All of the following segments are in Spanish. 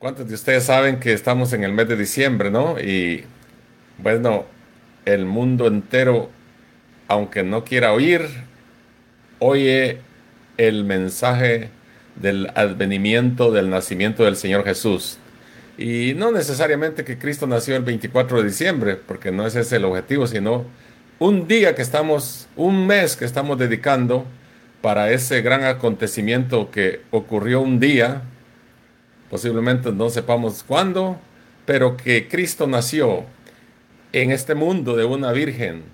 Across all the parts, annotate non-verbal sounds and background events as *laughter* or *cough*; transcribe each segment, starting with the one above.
¿Cuántos de ustedes saben que estamos en el mes de diciembre, no? Y bueno, el mundo entero, aunque no quiera oír, oye el mensaje del advenimiento, del nacimiento del Señor Jesús. Y no necesariamente que Cristo nació el 24 de diciembre, porque no ese es el objetivo, sino un día que estamos, un mes que estamos dedicando para ese gran acontecimiento que ocurrió un día, posiblemente no sepamos cuándo, pero que Cristo nació en este mundo de una virgen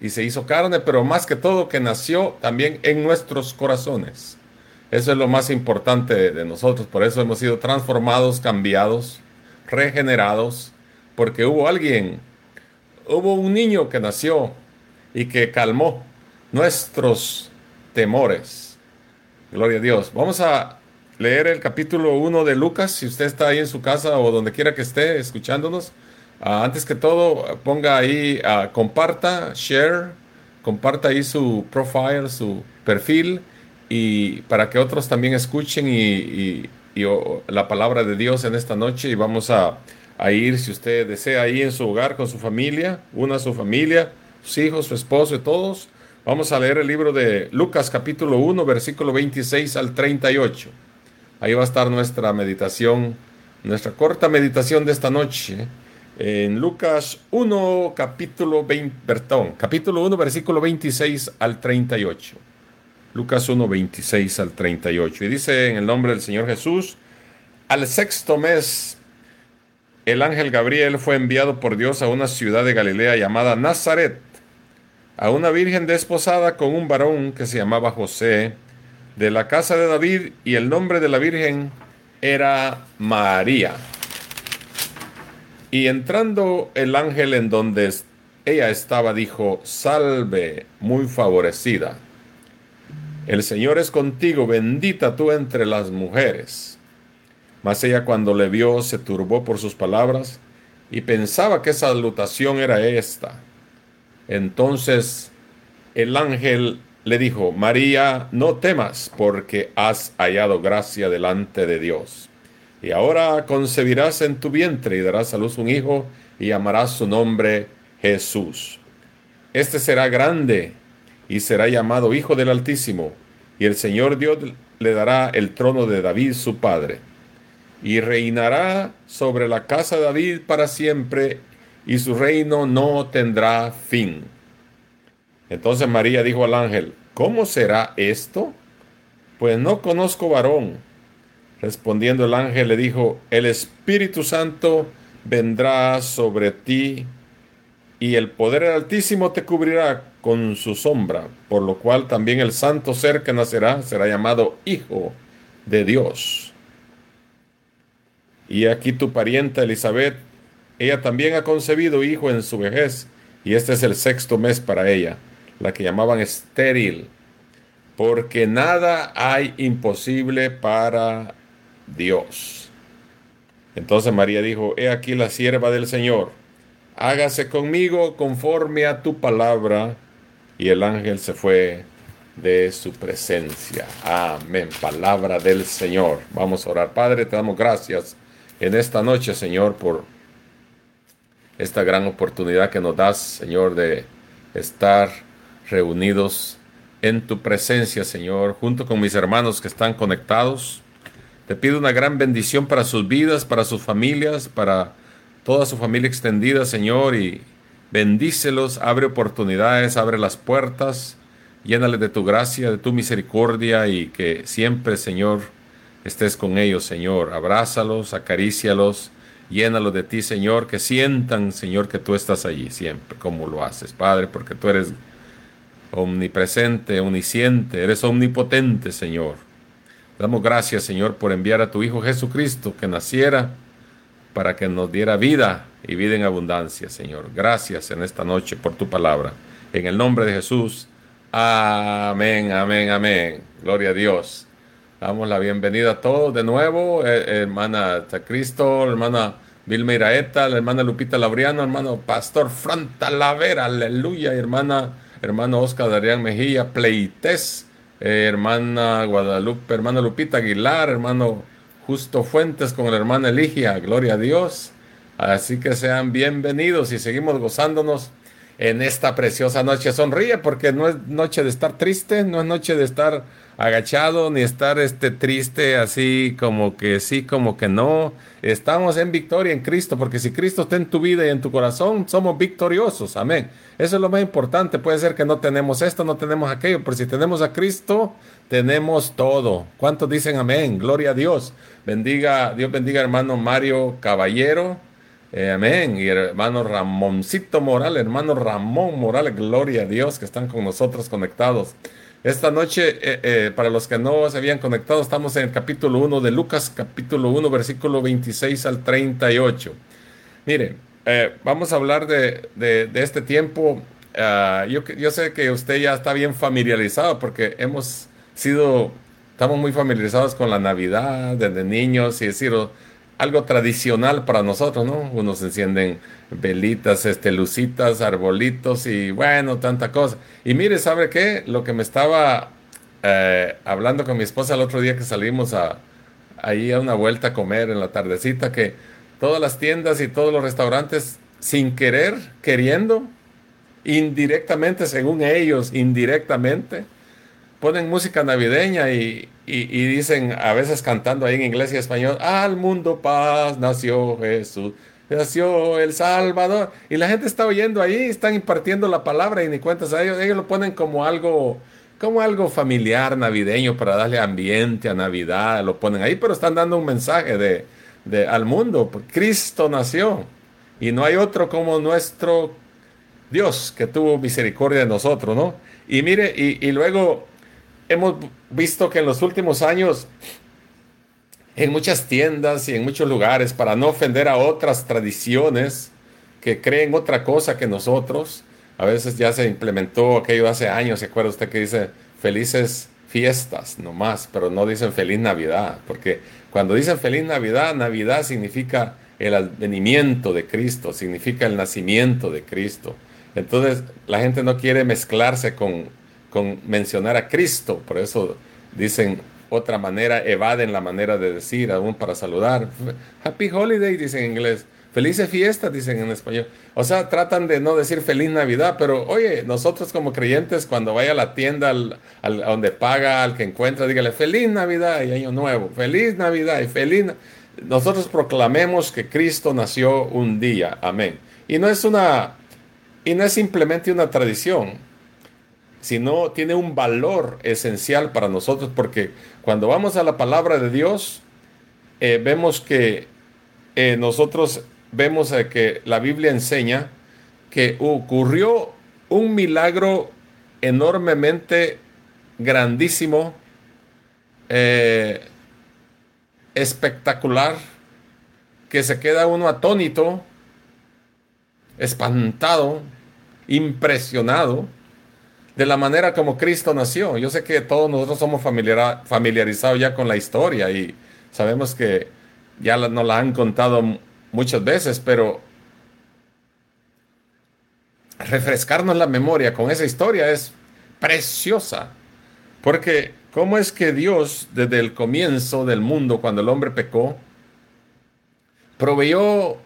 y se hizo carne, pero más que todo que nació también en nuestros corazones. Eso es lo más importante de nosotros, por eso hemos sido transformados, cambiados, regenerados, porque hubo alguien, hubo un niño que nació y que calmó nuestros temores. Gloria a Dios. Vamos a leer el capítulo 1 de Lucas, si usted está ahí en su casa o donde quiera que esté escuchándonos. Uh, antes que todo, ponga ahí, uh, comparta, share, comparta ahí su profile, su perfil, y para que otros también escuchen y, y, la palabra de Dios en esta noche. Y vamos a, a, ir, si usted desea, ahí en su hogar con su familia, una su familia, sus hijos, su esposo y todos. Vamos a leer el libro de Lucas capítulo 1, versículo 26 al 38. Ahí va a estar nuestra meditación, nuestra corta meditación de esta noche en Lucas 1, capítulo 20, perdón, capítulo 1, versículo 26 al 38. Lucas 1, 26 al 38. Y dice en el nombre del Señor Jesús, al sexto mes, el ángel Gabriel fue enviado por Dios a una ciudad de Galilea llamada Nazaret, a una virgen desposada con un varón que se llamaba José, de la casa de David, y el nombre de la virgen era María. Y entrando el ángel en donde ella estaba, dijo, salve, muy favorecida. El Señor es contigo, bendita tú entre las mujeres. Mas ella cuando le vio se turbó por sus palabras y pensaba que salutación era esta. Entonces el ángel le dijo, María, no temas porque has hallado gracia delante de Dios. Y ahora concebirás en tu vientre y darás a luz un hijo y llamarás su nombre Jesús. Este será grande y será llamado Hijo del Altísimo, y el Señor Dios le dará el trono de David su padre, y reinará sobre la casa de David para siempre, y su reino no tendrá fin. Entonces María dijo al ángel, ¿cómo será esto? Pues no conozco varón. Respondiendo el ángel le dijo, el Espíritu Santo vendrá sobre ti y el poder Altísimo te cubrirá con su sombra, por lo cual también el santo ser que nacerá será llamado Hijo de Dios. Y aquí tu parienta Elizabeth, ella también ha concebido hijo en su vejez, y este es el sexto mes para ella, la que llamaban estéril, porque nada hay imposible para Dios. Entonces María dijo, he aquí la sierva del Señor, hágase conmigo conforme a tu palabra. Y el ángel se fue de su presencia. Amén. Palabra del Señor. Vamos a orar. Padre, te damos gracias en esta noche, Señor, por esta gran oportunidad que nos das, Señor, de estar reunidos en tu presencia, Señor, junto con mis hermanos que están conectados te pido una gran bendición para sus vidas, para sus familias, para toda su familia extendida, Señor, y bendícelos, abre oportunidades, abre las puertas, llénales de tu gracia, de tu misericordia y que siempre, Señor, estés con ellos, Señor. Abrázalos, acarícialos, llénalos de ti, Señor, que sientan, Señor, que tú estás allí siempre, como lo haces, Padre, porque tú eres omnipresente, omnisciente, eres omnipotente, Señor. Damos gracias, Señor, por enviar a tu Hijo Jesucristo que naciera para que nos diera vida y vida en abundancia, Señor. Gracias en esta noche por tu palabra. En el nombre de Jesús. Amén, amén, amén. Gloria a Dios. Damos la bienvenida a todos de nuevo. Eh, hermana Cristo, hermana Vilma Iraeta, la hermana Lupita Laureano, hermano Pastor Fran Talavera, aleluya, hermana, hermano Oscar Darían Mejía, Pleites, eh, hermana Guadalupe, hermana Lupita Aguilar, hermano Justo Fuentes con el hermano Eligia, gloria a Dios. Así que sean bienvenidos y seguimos gozándonos en esta preciosa noche. Sonríe porque no es noche de estar triste, no es noche de estar agachado ni estar este triste así como que sí, como que no. Estamos en victoria en Cristo, porque si Cristo está en tu vida y en tu corazón, somos victoriosos. Amén. Eso es lo más importante. Puede ser que no tenemos esto, no tenemos aquello, pero si tenemos a Cristo, tenemos todo. ¿Cuántos dicen amén? Gloria a Dios. Bendiga, Dios bendiga hermano Mario Caballero. Eh, amén. Y hermano Ramoncito Morales, hermano Ramón Morales, gloria a Dios que están con nosotros conectados. Esta noche, eh, eh, para los que no se habían conectado, estamos en el capítulo 1 de Lucas, capítulo 1, versículo 26 al 38. Mire, eh, vamos a hablar de, este tiempo. Ah, yo, yo, sé que usted ya está bien familiarizado porque hemos sido, estamos muy familiarizados con la Navidad desde niños y decir, algo tradicional para nosotros, ¿no? Unos encienden velitas, este, lucitas, arbolitos y bueno, tanta cosa. Y mire, ¿sabe qué? Lo que me estaba eh, hablando con mi esposa el otro día que salimos a, ahí a una vuelta a comer en la tardecita, que todas las tiendas y todos los restaurantes, sin querer, queriendo, indirectamente, según ellos, indirectamente, ponen música navideña y, dicen, a veces cantando ahí en inglés y español, al mundo paz nació Jesús, nació el Salvador. Y la gente está oyendo ahí, están impartiendo la palabra y ni cuentas a ellos. Ellos lo ponen como algo, como algo familiar, navideño, para darle ambiente a Navidad. Lo ponen ahí, pero están dando un mensaje de, de al mundo. Cristo nació. Y no hay otro como nuestro Dios que tuvo misericordia de nosotros, ¿no? Y mire, y, y luego hemos visto que en los últimos años, en muchas tiendas y en muchos lugares, para no ofender a otras tradiciones que creen otra cosa que nosotros, a veces ya se implementó aquello hace años, ¿se acuerda usted que dice felices fiestas nomás, pero no dicen feliz Navidad? Porque cuando dicen feliz Navidad, Navidad significa el advenimiento de Cristo, significa el nacimiento de Cristo. Entonces la gente no quiere mezclarse con con mencionar a Cristo. Por eso dicen otra manera, evaden la manera de decir, aún para saludar. Happy Holiday, dicen en inglés. Felices fiestas, dicen en español. O sea, tratan de no decir feliz Navidad, pero oye, nosotros como creyentes, cuando vaya a la tienda, al, a donde paga, al que encuentra, dígale feliz Navidad y Año Nuevo, feliz Navidad y feliz. Nosotros proclamemos que Cristo nació un día. Amén. Y no es una, y no es simplemente una tradición sino tiene un valor esencial para nosotros porque cuando vamos a la palabra de Dios, eh, vemos que eh, nosotros vemos eh, que la Biblia enseña que ocurrió un milagro enormemente grandísimo, espectacular, que se queda uno atónito, espantado, impresionado de la manera como Cristo nació. Yo sé que todos nosotros somos familiarizados ya con la historia y sabemos que ya nos la han contado muchas veces, pero refrescarnos la memoria con esa historia es preciosa. Porque ¿cómo es que Dios desde el comienzo del mundo, cuando el hombre pecó, proveyó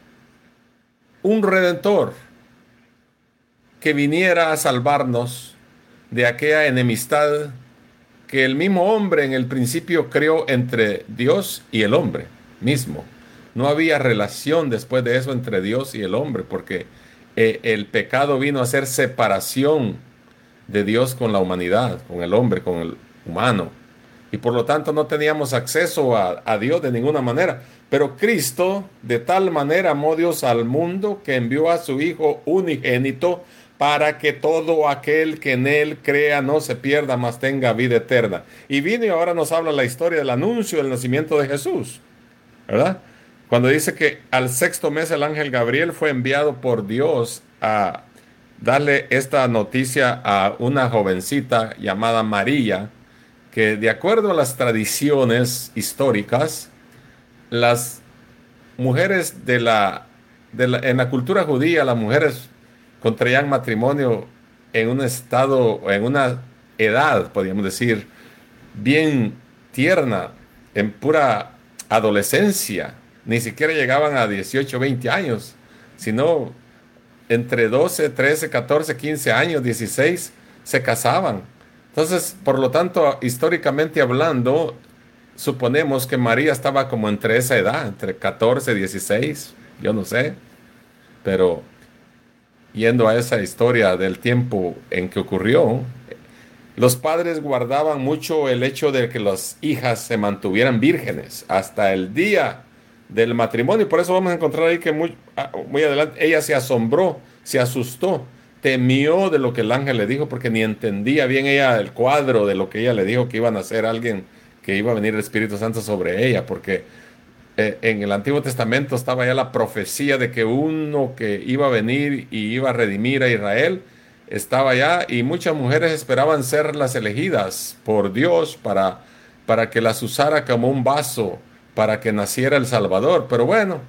un redentor que viniera a salvarnos de aquella enemistad que el mismo hombre en el principio creó entre Dios y el hombre mismo. No había relación después de eso entre Dios y el hombre, porque eh, el pecado vino a ser separación de Dios con la humanidad, con el hombre, con el humano. Y por lo tanto no teníamos acceso a, a Dios de ninguna manera. Pero Cristo de tal manera amó Dios al mundo que envió a su Hijo unigénito para que todo aquel que en él crea no se pierda, mas tenga vida eterna. Y vino y ahora nos habla la historia del anuncio del nacimiento de Jesús, ¿verdad? Cuando dice que al sexto mes el ángel Gabriel fue enviado por Dios a darle esta noticia a una jovencita llamada María, que de acuerdo a las tradiciones históricas, las mujeres de la, de la en la cultura judía, las mujeres contraían matrimonio en un estado, en una edad, podríamos decir, bien tierna, en pura adolescencia, ni siquiera llegaban a 18, 20 años, sino entre 12, 13, 14, 15 años, 16, se casaban. Entonces, por lo tanto, históricamente hablando, suponemos que María estaba como entre esa edad, entre 14, 16, yo no sé, pero yendo a esa historia del tiempo en que ocurrió, los padres guardaban mucho el hecho de que las hijas se mantuvieran vírgenes hasta el día del matrimonio. Por eso vamos a encontrar ahí que muy, ah, muy adelante ella se asombró, se asustó, temió de lo que el ángel le dijo porque ni entendía bien ella el cuadro de lo que ella le dijo que iban a ser alguien que iba a venir el Espíritu Santo sobre ella, porque eh, en el Antiguo Testamento estaba ya la profecía de que uno que iba a venir y iba a redimir a Israel estaba ya y muchas mujeres esperaban ser las elegidas por Dios para, para que las usara como un vaso para que naciera el Salvador. Pero bueno,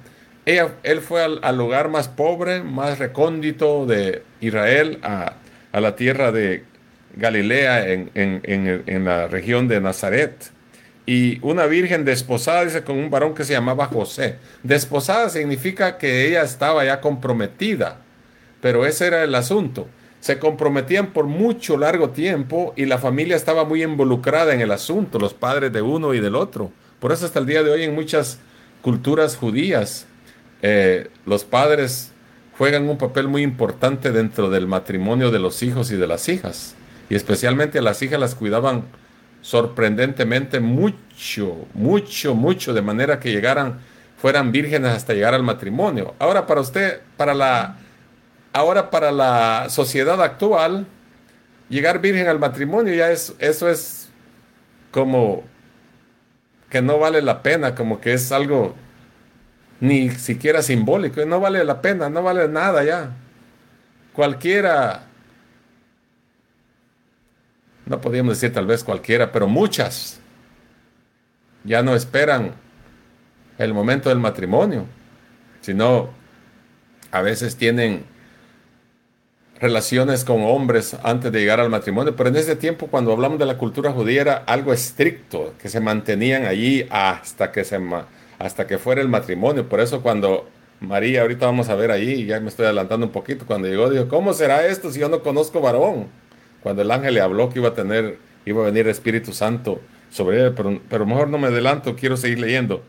él fue al, lugar más pobre, más recóndito de Israel, a, la tierra de Galilea, en, en la región de Nazaret y una virgen desposada, dice, con un varón que se llamaba José. Desposada significa que ella estaba ya comprometida, pero ese era el asunto. Se comprometían por mucho largo tiempo y la familia estaba muy involucrada en el asunto, los padres de uno y del otro. Por eso hasta el día de hoy en muchas culturas judías, eh, los padres juegan un papel muy importante dentro del matrimonio de los hijos y de las hijas. Y especialmente a las hijas las cuidaban sorprendentemente mucho, mucho, mucho, de manera que llegaran, fueran vírgenes hasta llegar al matrimonio. Ahora para usted, para la, ahora para la sociedad actual, llegar virgen al matrimonio ya es, eso es como que no vale la pena, como que es algo ni siquiera simbólico, no vale la pena, no vale nada ya. Cualquiera no podríamos decir tal vez cualquiera, pero muchas ya no esperan el momento del matrimonio, sino a veces tienen relaciones con hombres antes de llegar al matrimonio, pero en ese tiempo cuando hablamos de la cultura judía era algo estricto, que se mantenían allí hasta que, se, hasta que fuera el matrimonio. Por eso cuando María, ahorita vamos a ver ahí, ya me estoy adelantando un poquito, cuando llegó dijo, ¿cómo será esto si yo no conozco varón? cuando el ángel le habló que iba a tener, iba a venir Espíritu Santo sobre él, pero, pero mejor no me adelanto, quiero seguir leyendo.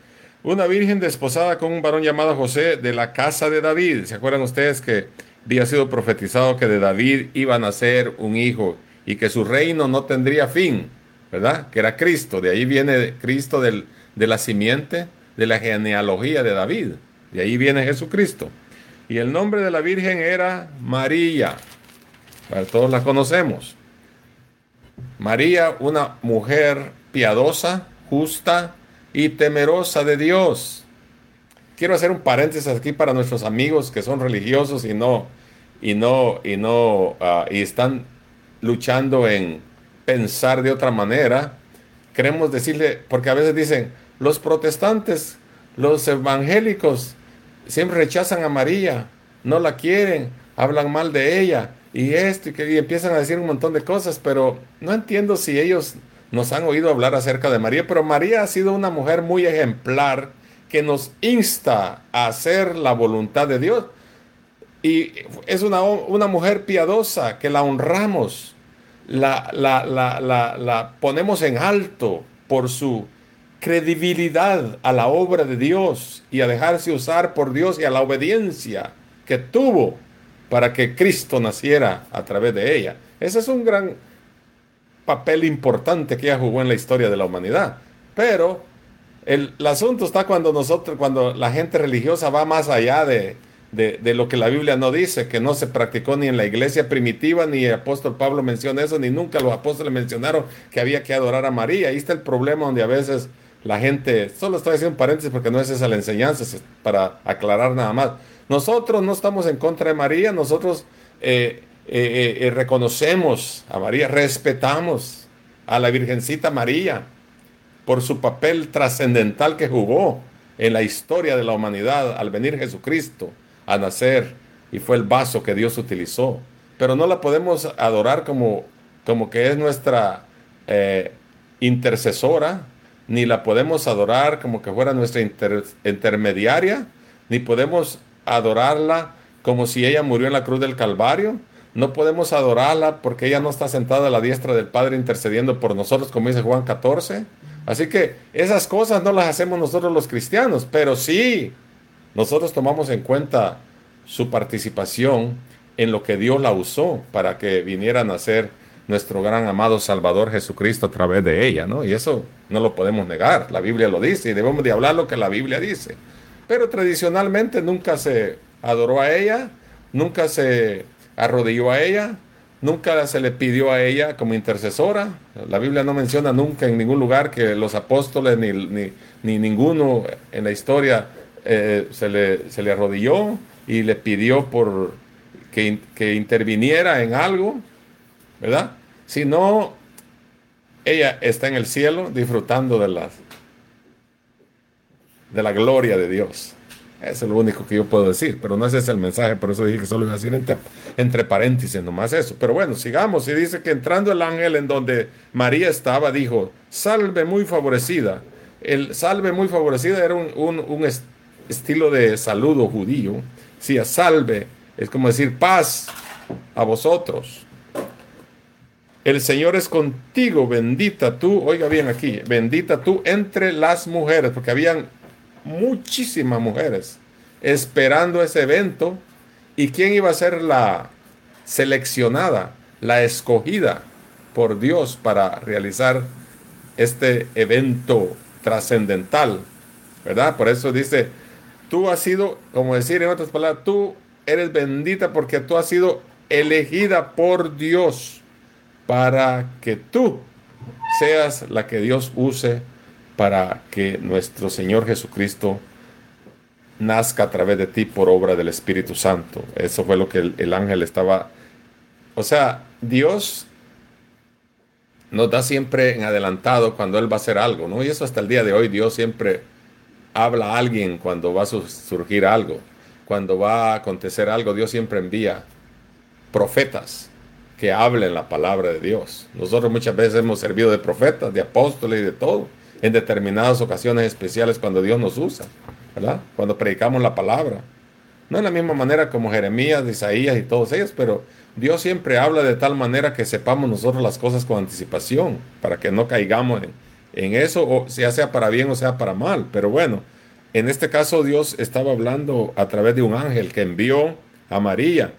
Una virgen desposada con un varón llamado José de la casa de David. ¿Se acuerdan ustedes que había sido profetizado que de David iba a nacer un hijo y que su reino no tendría fin? ¿Verdad? Que era Cristo. De ahí viene Cristo del, de la simiente, de la genealogía de David. De ahí viene Jesucristo. Y el nombre de la virgen era María todos la conocemos. María, una mujer piadosa, justa y temerosa de Dios. Quiero hacer un paréntesis aquí para nuestros amigos que son religiosos y no y no y no ah, y están luchando en pensar de otra manera. Queremos decirle porque a veces dicen los protestantes, los evangélicos siempre rechazan a María, no la quieren, hablan mal de ella y esto, y, que, empiezan a decir un montón de cosas, pero no entiendo si ellos nos han oído hablar acerca de María, pero María ha sido una mujer muy ejemplar que nos insta a hacer la voluntad de Dios. Y es una, una mujer piadosa que la honramos, la, la, la, la ponemos en alto por su credibilidad a la obra de Dios y a dejarse usar por Dios y a la obediencia que tuvo para que Cristo naciera a través de ella. Ese es un gran papel importante que ella jugó en la historia de la humanidad. Pero el, asunto está cuando nosotros, cuando la gente religiosa va más allá de, de, lo que la Biblia no dice, que no se practicó ni en la iglesia primitiva, ni el apóstol Pablo menciona eso, ni nunca los apóstoles mencionaron que había que adorar a María. Ahí está el problema donde a veces la gente, solo estoy haciendo un paréntesis porque no es esa la enseñanza, es para aclarar nada más nosotros no estamos en contra de María, nosotros eh, eh, eh, reconocemos a María, respetamos a la Virgencita María por su papel trascendental que jugó en la historia de la humanidad al venir Jesucristo a nacer y fue el vaso que Dios utilizó. Pero no la podemos adorar como, como que es nuestra intercesora, ni la podemos adorar como que fuera nuestra intermediaria, ni podemos adorarla como si ella murió en la cruz del Calvario. No podemos adorarla porque ella no está sentada a la diestra del Padre intercediendo por nosotros, como dice Juan 14. Así que esas cosas no las hacemos nosotros los cristianos, pero sí, nosotros tomamos en cuenta su participación en lo que Dios la usó para que vinieran a ser nuestro gran amado Salvador Jesucristo a través de ella, ¿no? Y eso no lo podemos negar, la Biblia lo dice y debemos de hablar lo que la Biblia dice. Pero tradicionalmente nunca se adoró a ella, nunca se arrodilló a ella, nunca se le pidió a ella como intercesora. La Biblia no menciona nunca en ningún lugar que los apóstoles ni, ni, ninguno en la historia eh, se, le, se le arrodilló y le pidió por que, que interviniera en algo. ¿verdad? Si no, ella está en el cielo disfrutando de la, de la gloria de Dios. Eso es lo único que yo puedo decir, pero no ese es el mensaje, por eso dije que solo iba a decir entre, entre paréntesis nomás eso. Pero bueno, sigamos. Y dice que entrando el ángel en donde María estaba, dijo, salve muy favorecida. El salve muy favorecida era un, un, estilo de saludo judío. Sí, salve, es como decir paz a vosotros. El Señor es contigo, bendita tú, oiga bien aquí, bendita tú entre las mujeres, porque habían muchísimas mujeres esperando ese evento. ¿Y quién iba a ser la seleccionada, la escogida por Dios para realizar este evento trascendental? ¿Verdad? Por eso dice, tú has sido, como decir en otras palabras, tú eres bendita porque tú has sido elegida por Dios para que tú seas la que Dios use para que nuestro Señor Jesucristo nazca a través de ti por obra del Espíritu Santo. Eso fue lo que el, ángel estaba... O sea, Dios nos da siempre en adelantado cuando Él va a hacer algo, ¿no? Y eso hasta el día de hoy, Dios siempre habla a alguien cuando va a surgir algo. Cuando va a acontecer algo, Dios siempre envía profetas que hablen la palabra de Dios. Nosotros muchas veces hemos servido de profetas, de apóstoles y de todo, en determinadas ocasiones especiales cuando Dios nos usa, Cuando predicamos la palabra. No de la misma manera como Jeremías, Isaías y todos ellos, pero Dios siempre habla de tal manera que sepamos nosotros las cosas con anticipación, para que no caigamos en, en eso, o sea sea para bien o sea para mal. Pero bueno, en este caso Dios estaba hablando a través de un ángel que envió a María,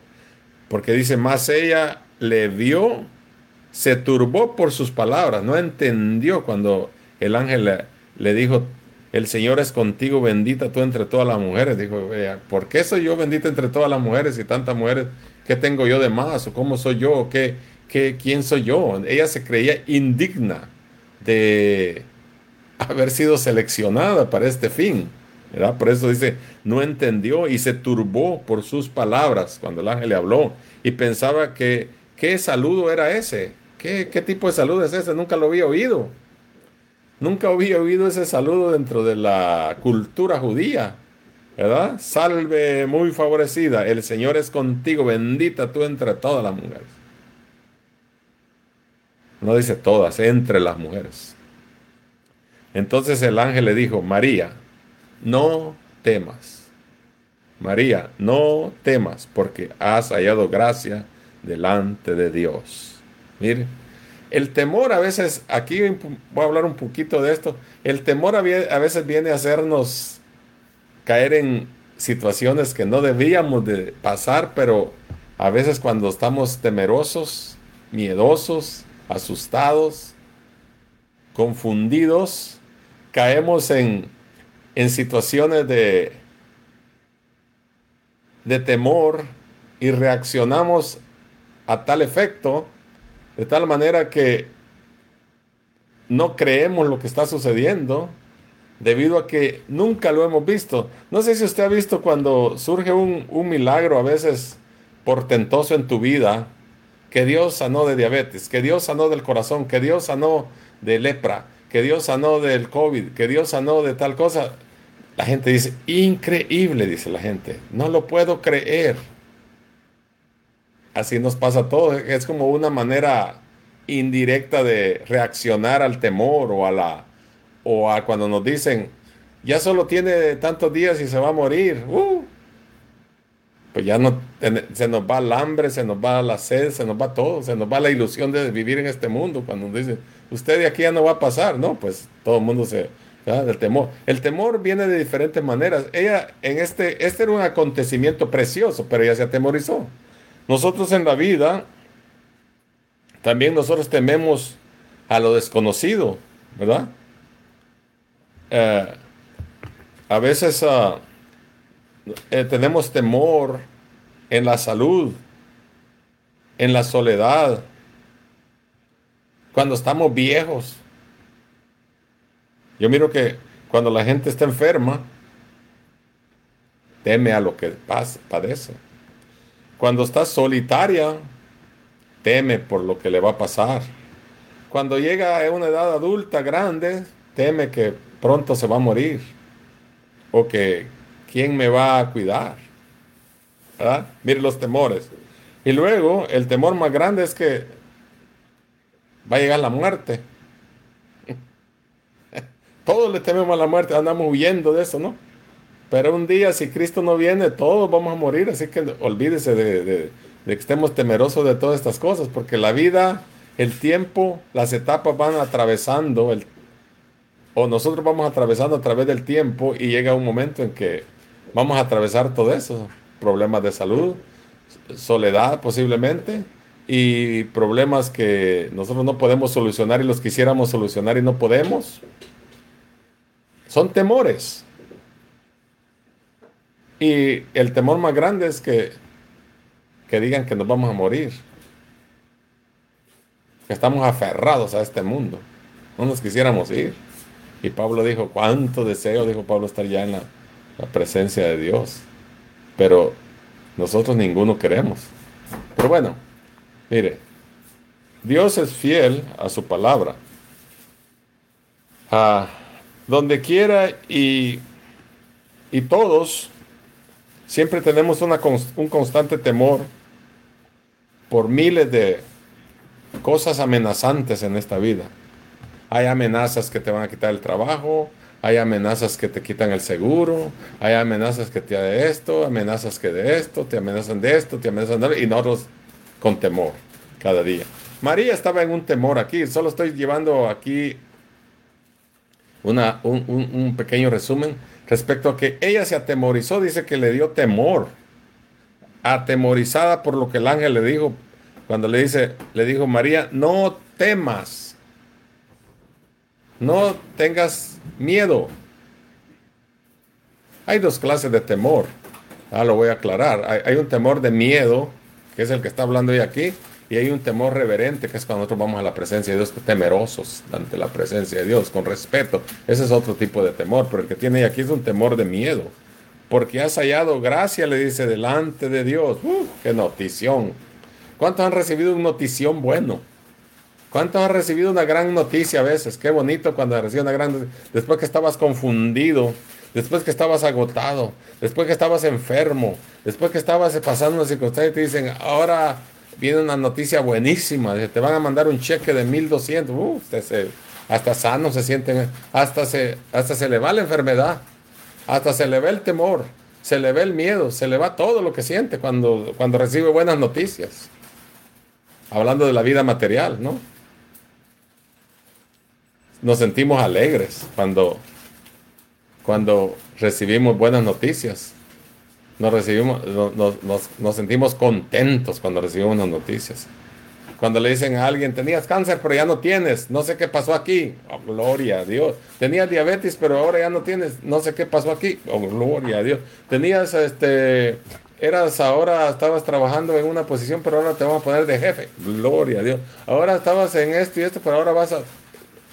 porque dice, más ella le vio, se turbó por sus palabras, no entendió cuando el ángel le, dijo, el Señor es contigo, bendita tú entre todas las mujeres. Dijo, ¿por qué soy yo bendita entre todas las mujeres y tantas mujeres? ¿Qué tengo yo de más? ¿O cómo soy yo? ¿Qué, qué, ¿Quién soy yo? Ella se creía indigna de haber sido seleccionada para este fin. ¿verdad? Por eso dice, no entendió y se turbó por sus palabras cuando el ángel le habló y pensaba que ¿Qué saludo era ese? ¿Qué, tipo de saludo es ese? Nunca lo había oído. Nunca había oído ese saludo dentro de la cultura judía. ¿Verdad? Salve muy favorecida. El Señor es contigo. Bendita tú entre todas las mujeres. No dice todas, entre las mujeres. Entonces el ángel le dijo, María, no temas. María, no temas porque has hallado gracia delante de Dios. Mire, el temor a veces, aquí voy a hablar un poquito de esto, el temor a veces viene a hacernos caer en situaciones que no debíamos de pasar, pero a veces cuando estamos temerosos, miedosos, asustados, confundidos, caemos en, en situaciones de, de temor y reaccionamos a tal efecto, de tal manera que no creemos lo que está sucediendo debido a que nunca lo hemos visto. No sé si usted ha visto cuando surge un, milagro a veces portentoso en tu vida, que Dios sanó de diabetes, que Dios sanó del corazón, que Dios sanó de lepra, que Dios sanó del COVID, que Dios sanó de tal cosa. La gente dice, increíble, dice la gente, no lo puedo creer así nos pasa todo. Es como una manera indirecta de reaccionar al temor o a la o a cuando nos dicen, ya solo tiene tantos días y se va a morir. Uh, pues ya no, se nos va el hambre, se nos va la sed, se nos va todo, se nos va la ilusión de vivir en este mundo. Cuando nos dicen, usted de aquí ya no va a pasar, no, pues todo el mundo se, del temor. El temor viene de diferentes maneras. Ella, en este, este era un acontecimiento precioso, pero ella se atemorizó. Nosotros en la vida, también nosotros tememos a lo desconocido, ¿verdad? Eh, a veces ah, eh, tenemos temor en la salud, en la soledad, cuando estamos viejos. Yo miro que cuando la gente está enferma, teme a lo que pasa, padece. Cuando está solitaria, teme por lo que le va a pasar. Cuando llega a una edad adulta grande, teme que pronto se va a morir. O que quién me va a cuidar. ¿Verdad? Mire los temores. Y luego el temor más grande es que va a llegar la muerte. *laughs* Todos le tememos a la muerte, andamos huyendo de eso, ¿no? Pero un día, si Cristo no viene, todos vamos a morir, así que olvídese de, que estemos temerosos de todas estas cosas, porque la vida, el tiempo, las etapas van atravesando, el, o nosotros vamos atravesando a través del tiempo y llega un momento en que vamos a atravesar todo eso, problemas de salud, soledad posiblemente, y problemas que nosotros no podemos solucionar y los quisiéramos solucionar y no podemos. Son temores. Y el temor más grande es que, que digan que nos vamos a morir. Que estamos aferrados a este mundo. No nos quisiéramos ir. Y Pablo dijo, cuánto deseo, dijo Pablo, estar ya en la, la presencia de Dios. Pero nosotros ninguno queremos. Pero bueno, mire, Dios es fiel a su palabra. A donde quiera y, y todos siempre tenemos una, un constante temor por miles de cosas amenazantes en esta vida. Hay amenazas que te van a quitar el trabajo, hay amenazas que te quitan el seguro, hay amenazas que te de esto, amenazas que de esto, te amenazan de esto, te amenazan de esto, y nosotros con temor cada día. María estaba en un temor aquí, solo estoy llevando aquí una, un, pequeño resumen respecto a que ella se atemorizó, dice que le dio temor, atemorizada por lo que el ángel le dijo, cuando le dice, le dijo María, no temas, no tengas miedo. Hay dos clases de temor, ah, lo voy a aclarar, hay, hay un temor de miedo, que es el que está hablando hoy aquí, y hay un temor reverente, que es cuando nosotros vamos a la presencia de Dios, temerosos ante la presencia de Dios, con respeto. Ese es otro tipo de temor, pero el que tiene aquí es un temor de miedo. Porque has hallado gracia, le dice, delante de Dios. ¡Uh, ¡Qué notición! ¿Cuántos han recibido un notición bueno? ¿Cuántos han recibido una gran noticia a veces? Qué bonito cuando recibido una gran Después que estabas confundido, después que estabas agotado, después que estabas enfermo, después que estabas pasando una circunstancia y te dicen, ahora viene una noticia buenísima, te van a mandar un cheque de 1200, uh, hasta sano se sienten, hasta se, hasta se le va la enfermedad, hasta se le ve el temor, se le ve el miedo, se le va todo lo que siente cuando, cuando recibe buenas noticias. Hablando de la vida material, ¿no? Nos sentimos alegres cuando, cuando recibimos buenas noticias nos recibimos, nos, sentimos contentos cuando recibimos las noticias. Cuando le dicen a alguien, tenías cáncer, pero ya no tienes, no sé qué pasó aquí. Oh, gloria a Dios. Tenías diabetes, pero ahora ya no tienes, no sé qué pasó aquí. Oh, gloria a Dios. Tenías, este, eras ahora, estabas trabajando en una posición, pero ahora te vamos a poner de jefe. Gloria a Dios. Ahora estabas en esto y esto, pero ahora vas a...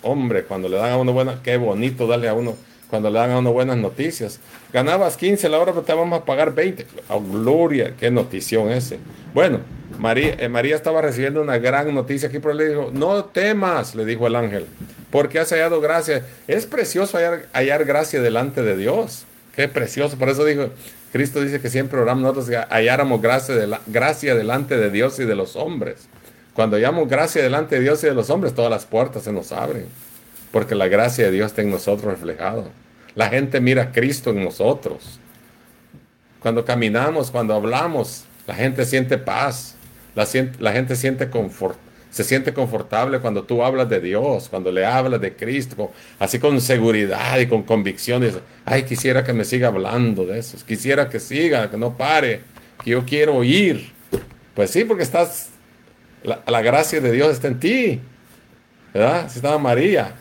Hombre, cuando le dan a uno buena, qué bonito darle a uno cuando le dan a uno buenas noticias. Ganabas 15 la hora, pero te vamos a pagar 20. Oh, gloria, qué notición ese. Bueno, María, eh, María estaba recibiendo una gran noticia aquí, pero le dijo, no temas, le dijo el ángel, porque has hallado gracia. Es precioso hallar, gracia delante de Dios. Qué precioso. Por eso dijo, Cristo dice que siempre oramos nosotros que halláramos gracia, de gracia delante de Dios y de los hombres. Cuando hallamos gracia delante de Dios y de los hombres, todas las puertas se nos abren. Porque la gracia de Dios está en nosotros reflejado. La gente mira a Cristo en nosotros. Cuando caminamos, cuando hablamos, la gente siente paz, la, gente siente confort, se siente confortable cuando tú hablas de Dios, cuando le hablas de Cristo, así con seguridad y con convicciones. Ay, quisiera que me siga hablando de eso, quisiera que siga, que no pare, que yo quiero oír. Pues sí, porque estás, la, la gracia de Dios está en ti, ¿verdad? Si estaba María.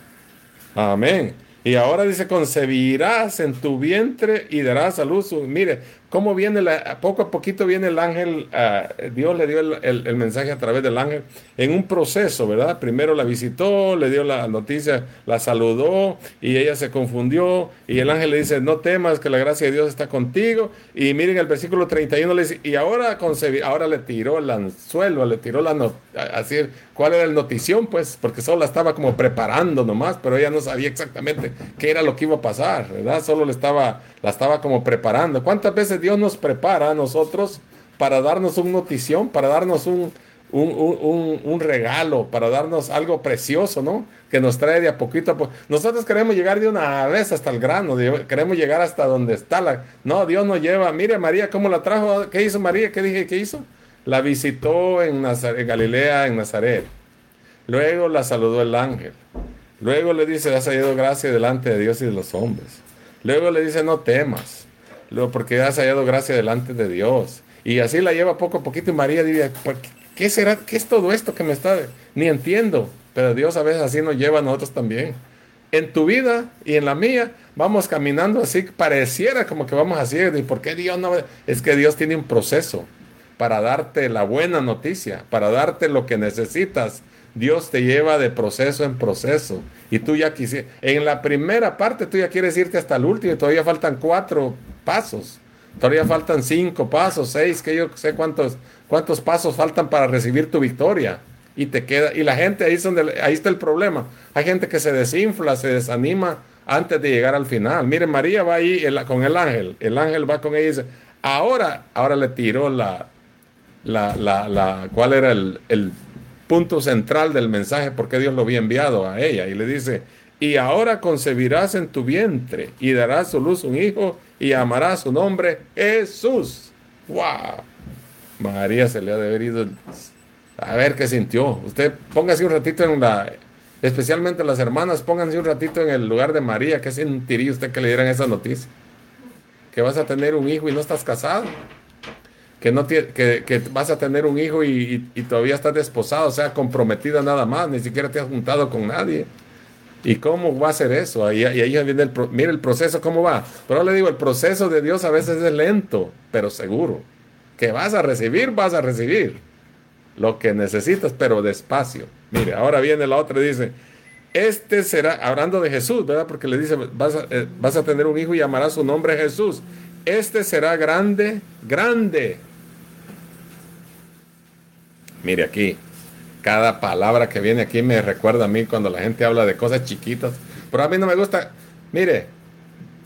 Amén. Y ahora dice, concebirás en tu vientre y darás a luz. Mire, cómo viene, la, poco a poquito viene el ángel, ah, Dios le dio el, mensaje a través del ángel en un proceso, ¿verdad? Primero la visitó, le dio la noticia, la saludó y ella se confundió y el ángel le dice, no temas que la gracia de Dios está contigo. Y miren el versículo 31 le dice, y ahora ahora le tiró el anzuelo, le tiró la, así, ¿cuál era la notición? Pues, porque solo la estaba como preparando nomás, pero ella no sabía exactamente qué era lo que iba a pasar, ¿verdad? Solo le estaba, la estaba como preparando. ¿Cuántas veces Dios nos prepara a nosotros para darnos una notición, para darnos un, un, regalo, para darnos algo precioso, ¿no? Que nos trae de a poquito a poquito. Nosotros queremos llegar de una vez hasta el grano, queremos llegar hasta donde está la... No, Dios nos lleva. Mire María, ¿cómo la trajo? ¿Qué hizo María? ¿Qué dije? ¿Qué hizo? La visitó en, en Galilea, en Nazaret. Luego la saludó el ángel. Luego le dice, has hallado gracia delante de Dios y de los hombres. Luego le dice, no temas, porque has hallado gracia delante de Dios. Y así la lleva poco a poquito y María dice, ¿qué será? ¿Qué es todo esto que me está? Ni entiendo, pero Dios a veces así nos lleva a nosotros también. En tu vida y en la mía vamos caminando así, pareciera como que vamos así. ¿Y por qué Dios no? Es que Dios tiene un proceso para darte la buena noticia, para darte lo que necesitas Dios te lleva de proceso en proceso. Y tú ya quisieras, en la primera parte tú ya quieres irte hasta el último y todavía faltan cuatro pasos. Todavía faltan cinco pasos, seis, que yo sé cuántos, cuántos pasos faltan para recibir tu victoria. Y te queda, y la gente ahí, donde, ahí está el problema. Hay gente que se desinfla, se desanima antes de llegar al final. Miren, María va ahí con el ángel. El ángel va con ella y dice, ahora, ahora le tiró la, la, la, la ¿cuál era el punto central del mensaje porque Dios lo había enviado a ella. Y le dice, y ahora concebirás en tu vientre y darás a su luz un hijo y amarás su nombre Jesús. ¡Wow! María se le ha de haber ido. A ver qué sintió. Usted póngase un ratito en la, especialmente las hermanas, pónganse un ratito en el lugar de María. ¿Qué sentiría usted que le dieran esa noticia? Que vas a tener un hijo y no estás casado que, no que, vas a tener un hijo y, todavía estás desposado, o sea, comprometida nada más, ni siquiera te has juntado con nadie. ¿Y cómo va a ser eso? Y ahí viene el, mira el proceso, ¿cómo va? Pero le digo, el proceso de Dios a veces es lento, pero seguro. Que vas a recibir, vas a recibir lo que necesitas, pero despacio. Mire, ahora viene la otra y dice, este será, hablando de Jesús, ¿verdad? Porque le dice, vas a, eh, vas a tener un hijo y llamará su nombre Jesús. Este será grande, grande Mire aquí, cada palabra que viene aquí me recuerda a mí cuando la gente habla de cosas chiquitas. Pero a mí no me gusta. Mire,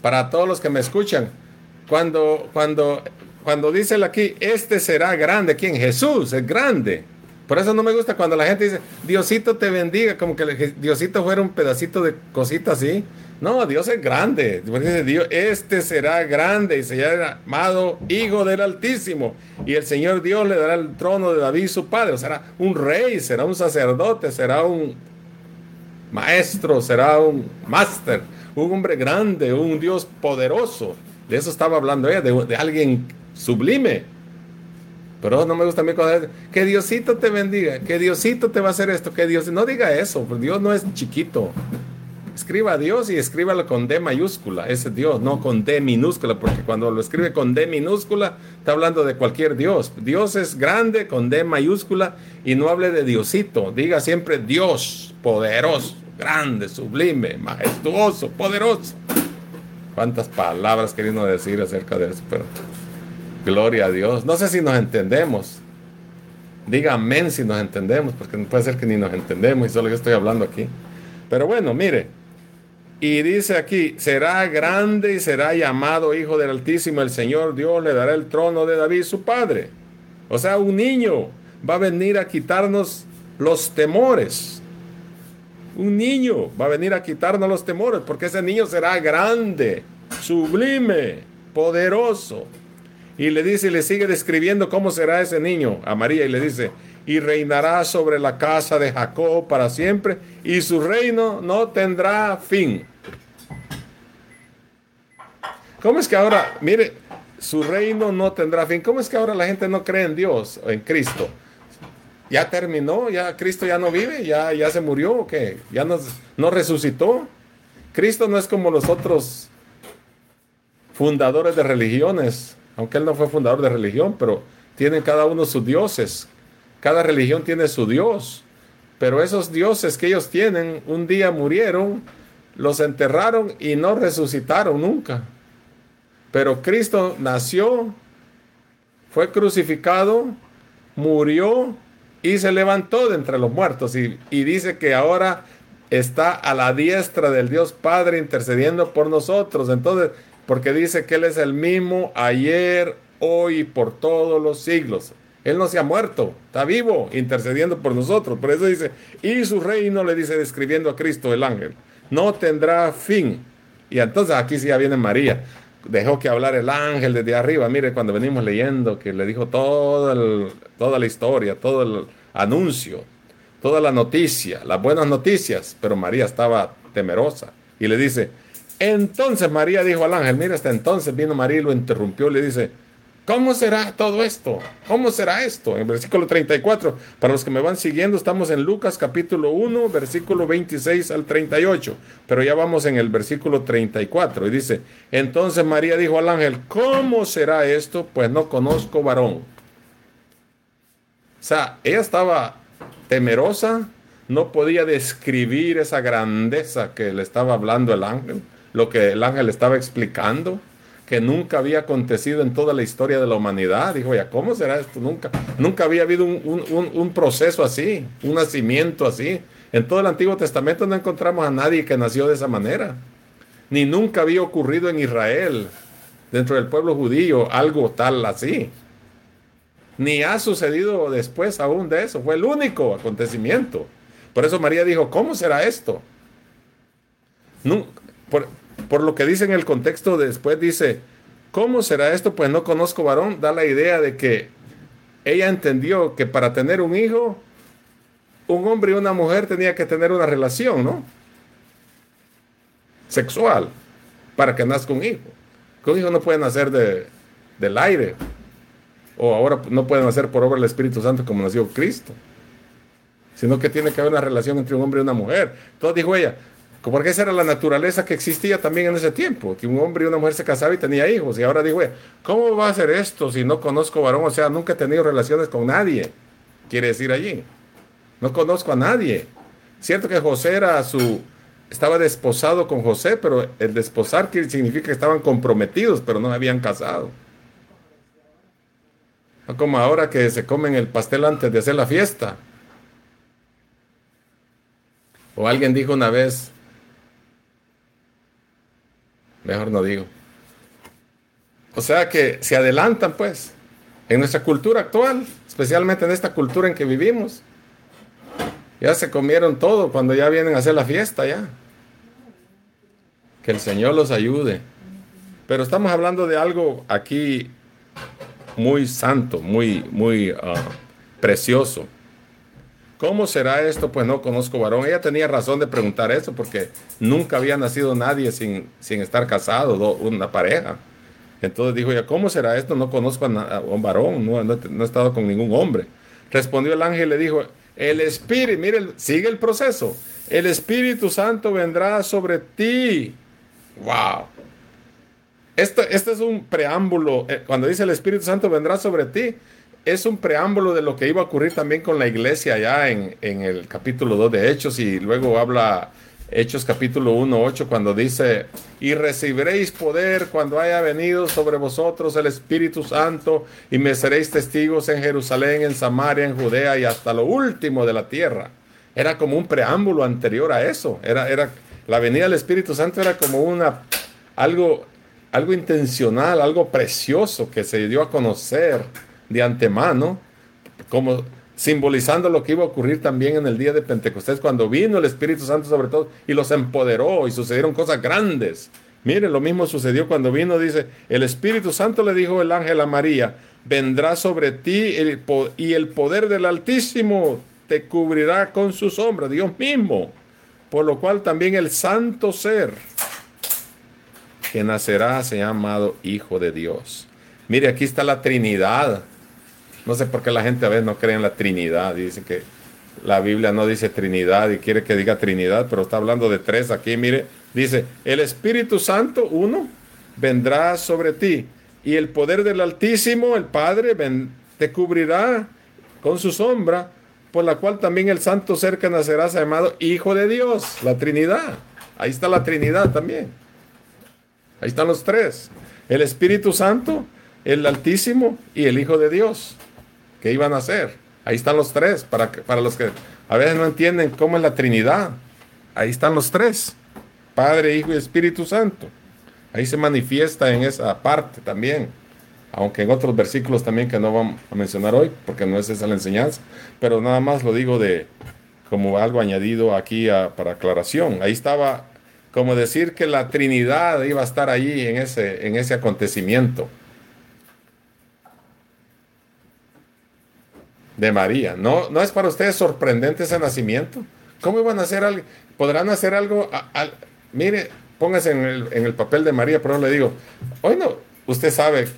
para todos los que me escuchan, cuando, cuando, cuando dice aquí, este será grande, ¿quién? Jesús es grande. Por eso no me gusta cuando la gente dice, Diosito te bendiga, como que Diosito fuera un pedacito de cosita así. No, Dios es grande. Dios, este será grande y será llamado Hijo del Altísimo. Y el Señor Dios le dará el trono de David su padre. será un rey, será un sacerdote, será un maestro, será un máster, un hombre grande, un Dios poderoso. De eso estaba hablando ella, de, alguien sublime. Pero no me gusta a mí cuando que Diosito te bendiga, que Diosito te va a hacer esto, que Dios, no diga eso, porque Dios no es chiquito. Escriba a Dios y escríbalo con D mayúscula, ese Dios, no con D minúscula, porque cuando lo escribe con D minúscula, está hablando de cualquier Dios. Dios es grande con D mayúscula y no hable de Diosito, diga siempre Dios, poderoso, grande, sublime, majestuoso, poderoso. ¿Cuántas palabras queriendo decir acerca de eso? Pero gloria a Dios. No sé si nos entendemos. Diga amén si nos entendemos, porque puede ser que ni nos entendemos y solo yo estoy hablando aquí. Pero bueno, mire, y dice aquí, será grande y será llamado Hijo del Altísimo, el Señor Dios le dará el trono de David, su padre. O sea, un niño va a venir a quitarnos los temores. Un niño va a venir a quitarnos los temores, porque ese niño será grande, sublime, poderoso. Y le dice y le sigue describiendo cómo será ese niño a María y le dice, y reinará sobre la casa de Jacob para siempre, y su reino no tendrá fin. ¿Cómo es que ahora, mire, su reino no tendrá fin? ¿Cómo es que ahora la gente no cree en Dios en Cristo? ¿Ya terminó? ¿Ya Cristo ya no vive? ¿Ya, ya se murió o qué? ¿Ya no, no resucitó? Cristo no es como los otros fundadores de religiones, aunque él no fue fundador de religión, pero tienen cada uno sus dioses. Cada religión tiene su dios. Pero esos dioses que ellos tienen, un día murieron, los enterraron y no resucitaron nunca. Pero Cristo nació, fue crucificado, murió y se levantó de entre los muertos. Y, y, dice que ahora está a la diestra del Dios Padre intercediendo por nosotros. Entonces, porque dice que Él es el mismo ayer, hoy y por todos los siglos. Él no se ha muerto, está vivo, intercediendo por nosotros. Por eso dice, y su reino le dice, describiendo a Cristo el ángel, no tendrá fin. Y entonces aquí sí ya viene María. Dejó que hablar el ángel desde arriba. Mire, cuando venimos leyendo, que le dijo toda, toda la historia, todo el anuncio, toda la noticia, las buenas noticias. Pero María estaba temerosa. Y le dice, entonces María dijo al ángel, mira, hasta entonces vino María y lo interrumpió. Le dice, ¿Cómo será todo esto? ¿Cómo será esto? En versículo 34, para los que me van siguiendo, estamos en Lucas capítulo 1, versículo 26 al 38, pero ya vamos en el versículo 34 y dice, entonces María dijo al ángel, ¿cómo será esto? Pues no conozco varón. O sea, ella estaba temerosa, no podía describir esa grandeza que le estaba hablando el ángel, lo que el ángel estaba explicando que nunca había acontecido en toda la historia de la humanidad. Dijo, ya, ¿cómo será esto? Nunca, nunca había habido un, proceso así, un nacimiento así. En todo el Antiguo Testamento no encontramos a nadie que nació de esa manera. Ni nunca había ocurrido en Israel, dentro del pueblo judío, algo tal así. Ni ha sucedido después aún de eso. Fue el único acontecimiento. Por eso María dijo, ¿cómo será esto? Por, por lo que dice en el contexto después, dice, ¿cómo será esto? Pues no conozco varón. Da la idea de que ella entendió que para tener un hijo, un hombre y una mujer tenía que tener una relación, ¿no? Sexual, para que nazca un hijo. Que un hijo no puede nacer de, del aire, o ahora no puede nacer por obra del Espíritu Santo como nació Cristo, sino que tiene que haber una relación entre un hombre y una mujer. Entonces dijo ella, porque esa era la naturaleza que existía también en ese tiempo, que un hombre y una mujer se casaban y tenía hijos. Y ahora digo, ¿cómo va a ser esto si no conozco varón? O sea, nunca he tenido relaciones con nadie. Quiere decir allí. No conozco a nadie. Cierto que José era su, estaba desposado con José, pero el desposar significa que estaban comprometidos, pero no habían casado. No como ahora que se comen el pastel antes de hacer la fiesta. O alguien dijo una vez, Mejor no digo. O sea que se adelantan pues en nuestra cultura actual, especialmente en esta cultura en que vivimos. Ya se comieron todo cuando ya vienen a hacer la fiesta ya. Que el Señor los ayude. Pero estamos hablando de algo aquí muy santo, muy, muy ah, precioso. ¿Cómo será esto? Pues no conozco varón. Ella tenía razón de preguntar eso porque nunca había nacido nadie sin, sin estar casado, una pareja. Entonces dijo ella, ¿cómo será esto? No conozco a, un varón, no, he estado con ningún hombre. Respondió el ángel y le dijo, el Espíritu, mire, sigue el proceso. El Espíritu Santo vendrá sobre ti. ¡Wow! Esto, este es un preámbulo. Eh, cuando dice el Espíritu Santo vendrá sobre ti, es un preámbulo de lo que iba a ocurrir también con la iglesia allá en, el capítulo 2 de Hechos y luego habla Hechos capítulo 1, 8 cuando dice, y recibiréis poder cuando haya venido sobre vosotros el Espíritu Santo y me seréis testigos en Jerusalén, en Samaria, en Judea y hasta lo último de la tierra. Era como un preámbulo anterior a eso. Era, era, la venida del Espíritu Santo era como una, algo, algo intencional, algo precioso que se dio a conocer de antemano, como simbolizando lo que iba a ocurrir también en el día de Pentecostés, cuando vino el Espíritu Santo sobre todo y los empoderó y sucedieron cosas grandes. Mire, lo mismo sucedió cuando vino, dice, el Espíritu Santo le dijo el ángel a María, vendrá sobre ti y el poder del Altísimo te cubrirá con su sombra, Dios mismo, por lo cual también el santo ser que nacerá se ha llamado Hijo de Dios. Mire, aquí está la Trinidad. No sé por qué la gente a veces no cree en la Trinidad. Dice que la Biblia no dice Trinidad y quiere que diga Trinidad, pero está hablando de tres aquí. Mire, dice, el Espíritu Santo, uno, vendrá sobre ti y el poder del Altísimo, el Padre, te cubrirá con su sombra, por la cual también el santo que nacerá llamado Hijo de Dios, la Trinidad. Ahí está la Trinidad también. Ahí están los tres. El Espíritu Santo, el Altísimo y el Hijo de Dios. ¿Qué iban a hacer? Ahí están los tres, para, para los que a veces no entienden cómo es la Trinidad. Ahí están los tres. Padre, Hijo y Espíritu Santo. Ahí se manifiesta en esa parte también. Aunque en otros versículos también que no vamos a mencionar hoy, porque no es esa la enseñanza. Pero nada más lo digo de como algo añadido aquí para aclaración. Ahí estaba como decir que la Trinidad iba a estar allí en ese, en ese acontecimiento de María. ¿No, ¿No es para ustedes sorprendente ese nacimiento? ¿Cómo iban a hacer algo? ¿Podrán hacer algo? mire, póngase en el, en el, papel de María, pero no le digo, hoy no, usted sabe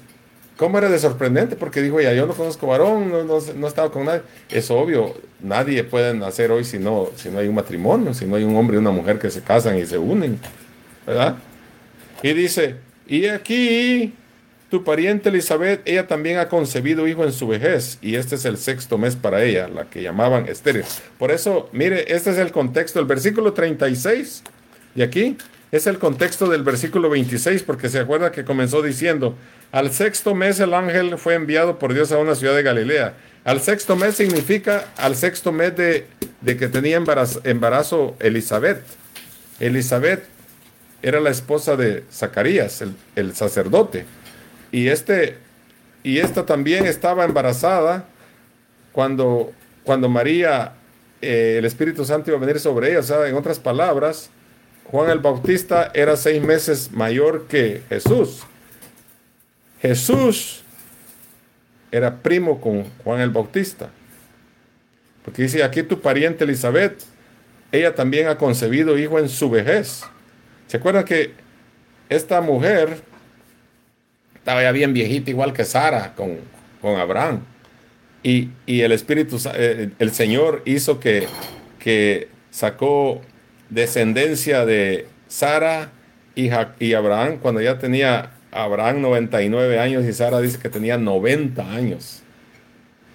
¿Cómo era de sorprendente? Porque dijo, ya yo no conozco varón, no, no, no he estado con nadie. Es obvio, nadie puede nacer hoy si no, si no hay un matrimonio, si no hay un hombre y una mujer que se casan y se unen. ¿Verdad? Y dice, y aquí tu pariente Elizabeth, ella también ha concebido hijo en su vejez, y este es el sexto mes para ella, la que llamaban estéril. Por eso, mire, este es el contexto, el versículo 36, y aquí es el contexto del versículo 26, porque se acuerda que comenzó diciendo, al sexto mes el ángel fue enviado por Dios a una ciudad de Galilea. Al sexto mes significa al sexto mes de, que tenía embarazo, Elizabeth. Elizabeth era la esposa de Zacarías, el, sacerdote. Y, este, y esta también estaba embarazada cuando, cuando María, eh, el Espíritu Santo iba a venir sobre ella. O sea, en otras palabras, Juan el Bautista era seis meses mayor que Jesús. Jesús era primo con Juan el Bautista. Porque dice, aquí tu pariente Elizabeth, ella también ha concebido hijo en su vejez. ¿Se acuerdan que esta mujer estaba ya bien viejita, igual que Sara con, con Abraham? Y, el Espíritu, eh, el Señor hizo que, que sacó descendencia de Sara y, y Abraham cuando ya tenía Abraham 99 años y Sara dice que tenía 90 años.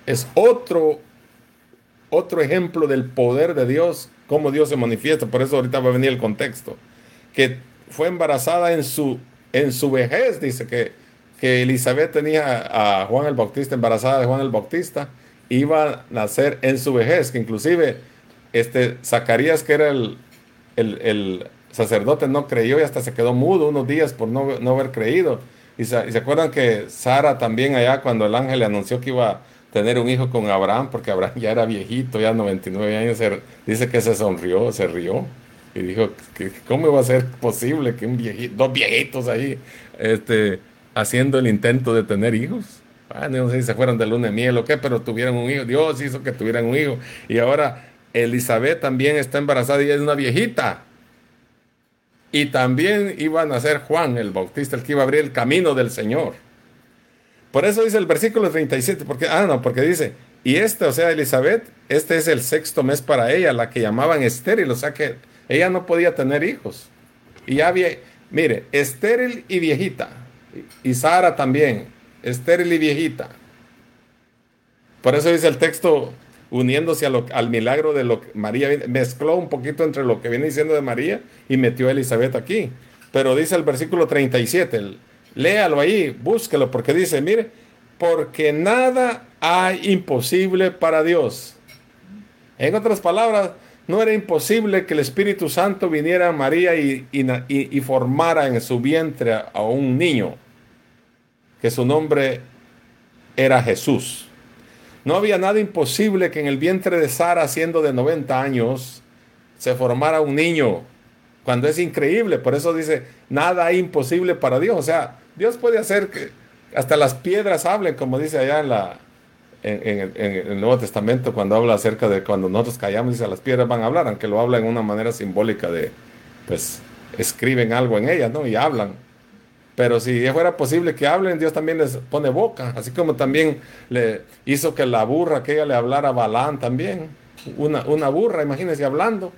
Es otro, otro ejemplo del poder de Dios, cómo Dios se manifiesta. Por eso ahorita va a venir el contexto. Que fue embarazada en su, en su vejez, dice que, que Elizabeth tenía a Juan el Bautista, embarazada de Juan el Bautista, iba a nacer en su vejez, que inclusive este, Zacarías, que era el, el, sacerdote no creyó y hasta se quedó mudo unos días por no, no haber creído. Y se, acuerdan que Sara también allá cuando el ángel le anunció que iba a tener un hijo con Abraham, porque Abraham ya era viejito, ya 99 años, dice que se sonrió, se rió y dijo, ¿cómo iba a ser posible que un viejito, dos viejitos ahí, este, haciendo el intento de tener hijos? no sé si se fueron de luna de miel o qué, pero tuvieron un hijo. Dios hizo que tuvieran un hijo. Y ahora Elizabeth también está embarazada y es una viejita. Y también iba a nacer Juan el Bautista, el que iba a abrir el camino del Señor. Por eso dice el versículo 37, porque, ah, no, porque dice, y este, o sea, Elizabeth, este es el sexto mes para ella, la que llamaban estéril, o sea que ella no podía tener hijos. Y ya había, mire, estéril y viejita. Y Sara también, estéril y viejita. Por eso dice el texto uniéndose al milagro de lo que María mezcló un poquito entre lo que viene diciendo de María y metió a Elizabeth aquí. Pero dice el versículo 37, léalo ahí, búsquelo, porque dice, mire, porque nada hay imposible para Dios. En otras palabras, no era imposible que el Espíritu Santo viniera a María y formara en su vientre a un niño, que su nombre era Jesús. No había nada imposible que en el vientre de Sara, siendo de 90 años, se formara un niño. Cuando es increíble, por eso dice, nada imposible para Dios. O sea, Dios puede hacer que hasta las piedras hablen, como dice allá en, la, en, el Nuevo Testamento, cuando habla acerca de cuando nosotros callamos, dice, las piedras van a hablar, aunque lo habla en una manera simbólica de, pues, escriben algo en ellas, ¿no? Y hablan. Pero si fuera posible que hablen, Dios también les pone boca. Así como también le hizo que la burra, que ella le hablara a Balán también. Una, una burra, imagínense hablando.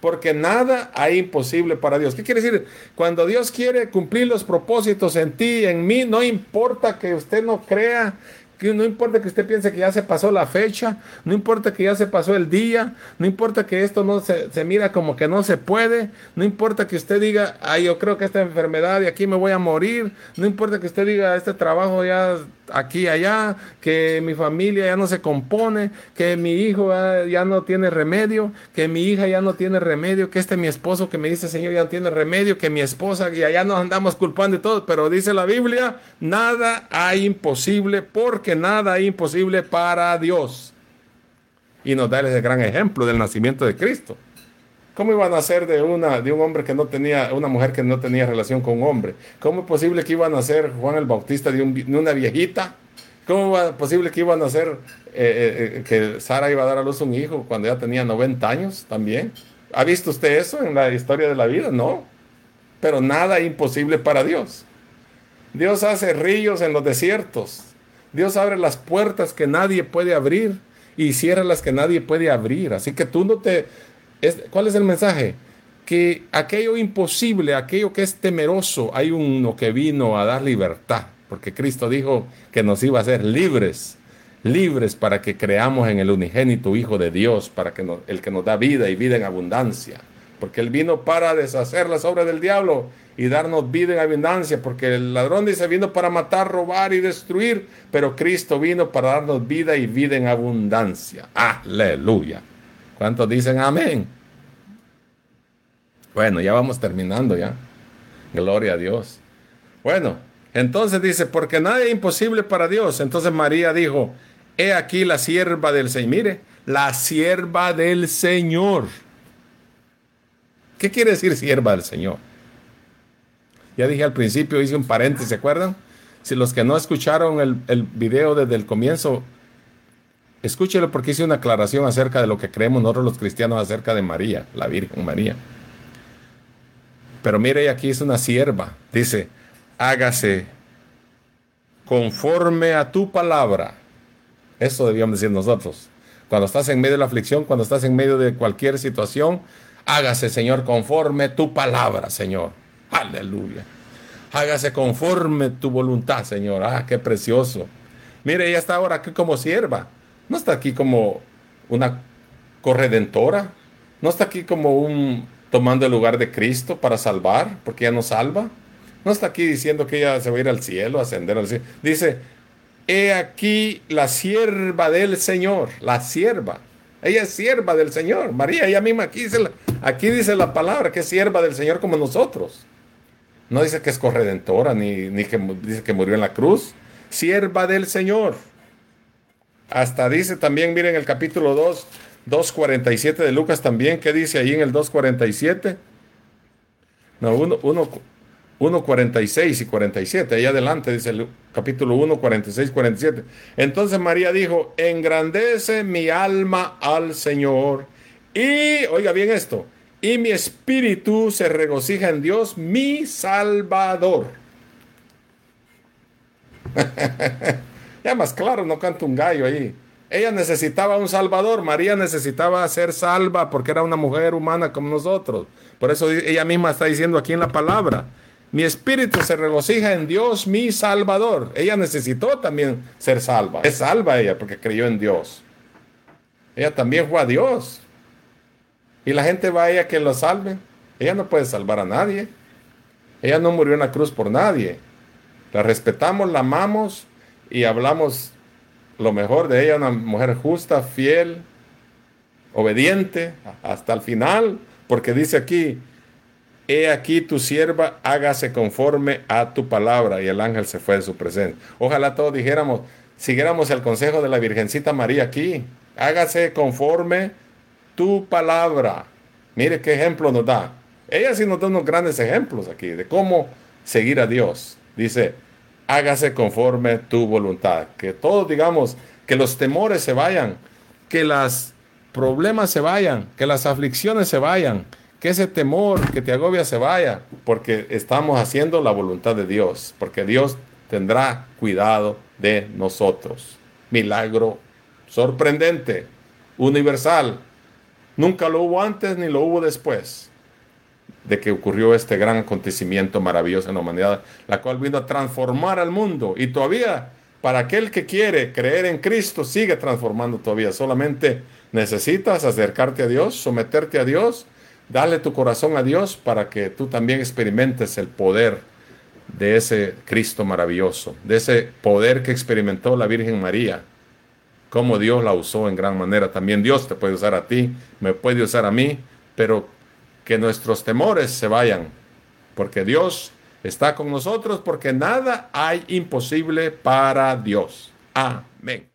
Porque nada hay imposible para Dios. ¿Qué quiere decir? Cuando Dios quiere cumplir los propósitos en ti, en mí, no importa que usted no crea no importa que usted piense que ya se pasó la fecha, no importa que ya se pasó el día, no importa que esto no se, se mira como que no se puede, no importa que usted diga, ay, yo creo que esta enfermedad y aquí me voy a morir, no importa que usted diga, este trabajo ya aquí allá, que mi familia ya no se compone, que mi hijo ya, no tiene remedio, que mi hija ya no tiene remedio, que este mi esposo que me dice Señor ya no tiene remedio, que mi esposa y allá nos andamos culpando de todo, pero dice la Biblia, nada hay imposible porque nada hay imposible para Dios. Y nos da ese gran ejemplo del nacimiento de Cristo. ¿Cómo iban a ser de, una, de un hombre que no tenía, una mujer que no tenía relación con un hombre? ¿Cómo es posible que iban a ser Juan el Bautista de, una viejita? ¿Cómo es posible que iban a ser eh, eh, eh, que Sara iba a dar a luz un hijo cuando ya tenía 90 años también? ¿Ha visto usted eso en la historia de la vida? No. Pero nada imposible para Dios. Dios hace ríos en los desiertos. Dios abre las puertas que nadie puede abrir y cierra las que nadie puede abrir. Así que tú no te ¿Cuál es el mensaje? Que aquello imposible, aquello que es temeroso, hay uno que vino a dar libertad, porque Cristo dijo que nos iba a hacer libres, libres para que creamos en el unigénito Hijo de Dios, para que el que nos da vida y vida en abundancia, porque Él vino para deshacer las obras del diablo y darnos vida en abundancia, porque el ladrón dice vino para matar, robar y destruir, pero Cristo vino para darnos vida y vida en abundancia. Aleluya. ¿Cuántos dicen amén? Bueno, ya vamos terminando ya. Gloria a Dios. Bueno, entonces dice, porque nada es imposible para Dios. Entonces María dijo, he aquí la sierva del Señor. Mire, la sierva del Señor. ¿Qué quiere decir sierva del Señor? Ya dije al principio, hice un paréntesis, ¿se acuerdan? Si los que no escucharon el, el video desde el comienzo, Escúchelo porque hice una aclaración acerca de lo que creemos nosotros los cristianos acerca de María, la Virgen María. Pero mire, aquí es una sierva. Dice, hágase conforme a tu palabra. Eso debíamos decir nosotros. Cuando estás en medio de la aflicción, cuando estás en medio de cualquier situación, hágase, Señor, conforme tu palabra, Señor. Aleluya. Hágase conforme tu voluntad, Señor. Ah, qué precioso. Mire, ella está ahora aquí como sierva. No está aquí como una corredentora. No está aquí como un tomando el lugar de Cristo para salvar, porque ella nos salva. No está aquí diciendo que ella se va a ir al cielo, ascender al cielo. Dice, he aquí la sierva del Señor, la sierva. Ella es sierva del Señor. María, ella misma aquí dice, la, aquí dice la palabra que es sierva del Señor como nosotros. No dice que es corredentora, ni, ni que dice que murió en la cruz. Sierva del Señor. Hasta dice también, miren el capítulo 2, 2.47 de Lucas también, ¿qué dice ahí en el 2.47? No, 1.46 y 47, ahí adelante dice el capítulo 1, 46, 47. Entonces María dijo, engrandece mi alma al Señor. Y, oiga bien esto, y mi espíritu se regocija en Dios, mi Salvador. *laughs* Ya más claro, no canta un gallo ahí. Ella necesitaba un salvador, María necesitaba ser salva porque era una mujer humana como nosotros. Por eso ella misma está diciendo aquí en la palabra, mi espíritu se regocija en Dios, mi salvador. Ella necesitó también ser salva. Es salva ella porque creyó en Dios. Ella también fue a Dios. Y la gente va a ella que lo salve. Ella no puede salvar a nadie. Ella no murió en la cruz por nadie. La respetamos, la amamos y hablamos lo mejor de ella, una mujer justa, fiel, obediente hasta el final, porque dice aquí, he aquí tu sierva, hágase conforme a tu palabra, y el ángel se fue de su presencia. Ojalá todos dijéramos, siguiéramos el consejo de la Virgencita María aquí. Hágase conforme tu palabra. Mire qué ejemplo nos da. Ella sí nos da unos grandes ejemplos aquí de cómo seguir a Dios. Dice, hágase conforme tu voluntad. Que todos digamos, que los temores se vayan, que los problemas se vayan, que las aflicciones se vayan, que ese temor que te agobia se vaya, porque estamos haciendo la voluntad de Dios, porque Dios tendrá cuidado de nosotros. Milagro sorprendente, universal. Nunca lo hubo antes ni lo hubo después de que ocurrió este gran acontecimiento maravilloso en la humanidad, la cual vino a transformar al mundo y todavía para aquel que quiere creer en Cristo sigue transformando todavía. Solamente necesitas acercarte a Dios, someterte a Dios, darle tu corazón a Dios para que tú también experimentes el poder de ese Cristo maravilloso, de ese poder que experimentó la Virgen María, cómo Dios la usó en gran manera. También Dios te puede usar a ti, me puede usar a mí, pero que nuestros temores se vayan, porque Dios está con nosotros, porque nada hay imposible para Dios. Amén.